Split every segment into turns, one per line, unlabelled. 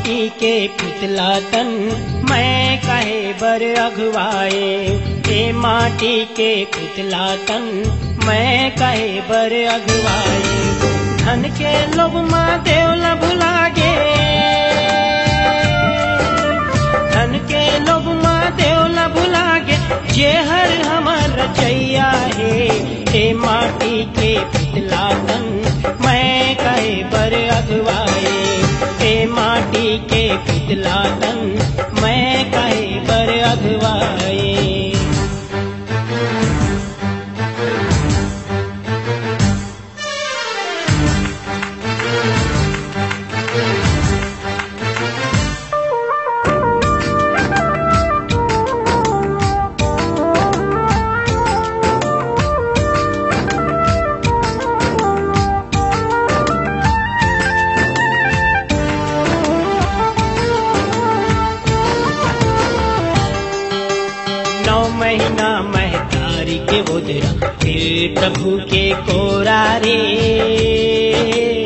माटी के पुतला तन मैं कहे बर अगवाए। ए माटी के पुतला तन मैं कहे बर अगवाए। धन के लोभ माँ देवला भुलागे धन के लोभ माँ देवला भुलागे जे हर हमर रचैया है, ए माटी के पुतला तन मैं कहे बर माटी के पुतला तन नौ महीना महतारी के उदरा फिर प्रभु के कोरा रे।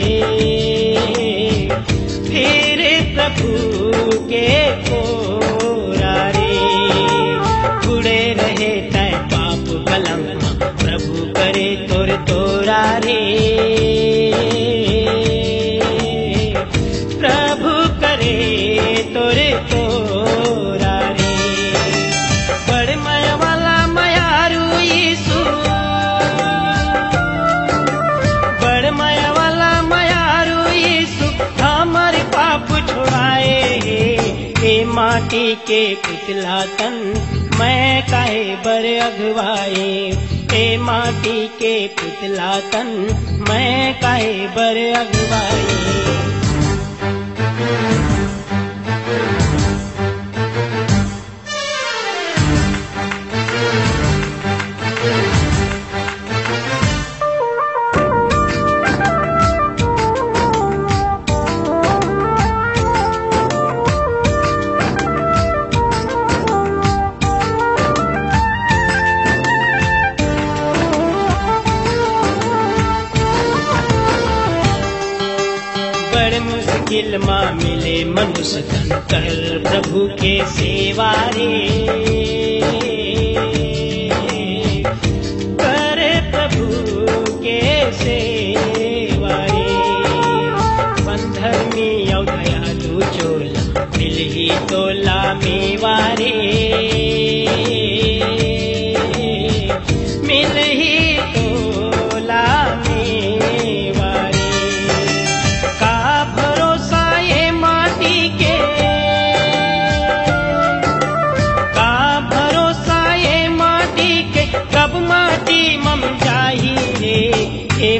पाप छुड़ाए हे माटी के पुतला तन। मैं काहे बर अगवाए हे माटी के पुतला तन। मैं काहे बर अगवाए? मुश्किल माँ मिले मनुष्य तन कर प्रभु के सेवा रे। कर प्रभु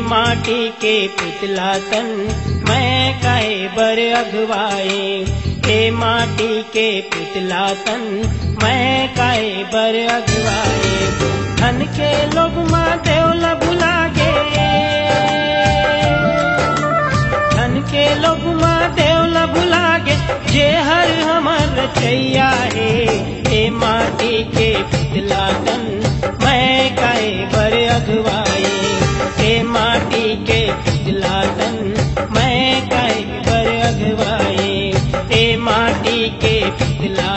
माटी के पुतला तन, मैं कहे बर अगवाए। ए माटी के पुतला तन, मैं कहे बर अगवाए। धन के लोग माँ देवला भुलागे धन के लोग माँ देवला भुलागे जे हर हमर रचैया है। ए माटी के पुतला तन, मैं कहे बर अगवाए ए माटी के पुतला तन मैं कई पर अगवाए। ए माटी के पुतला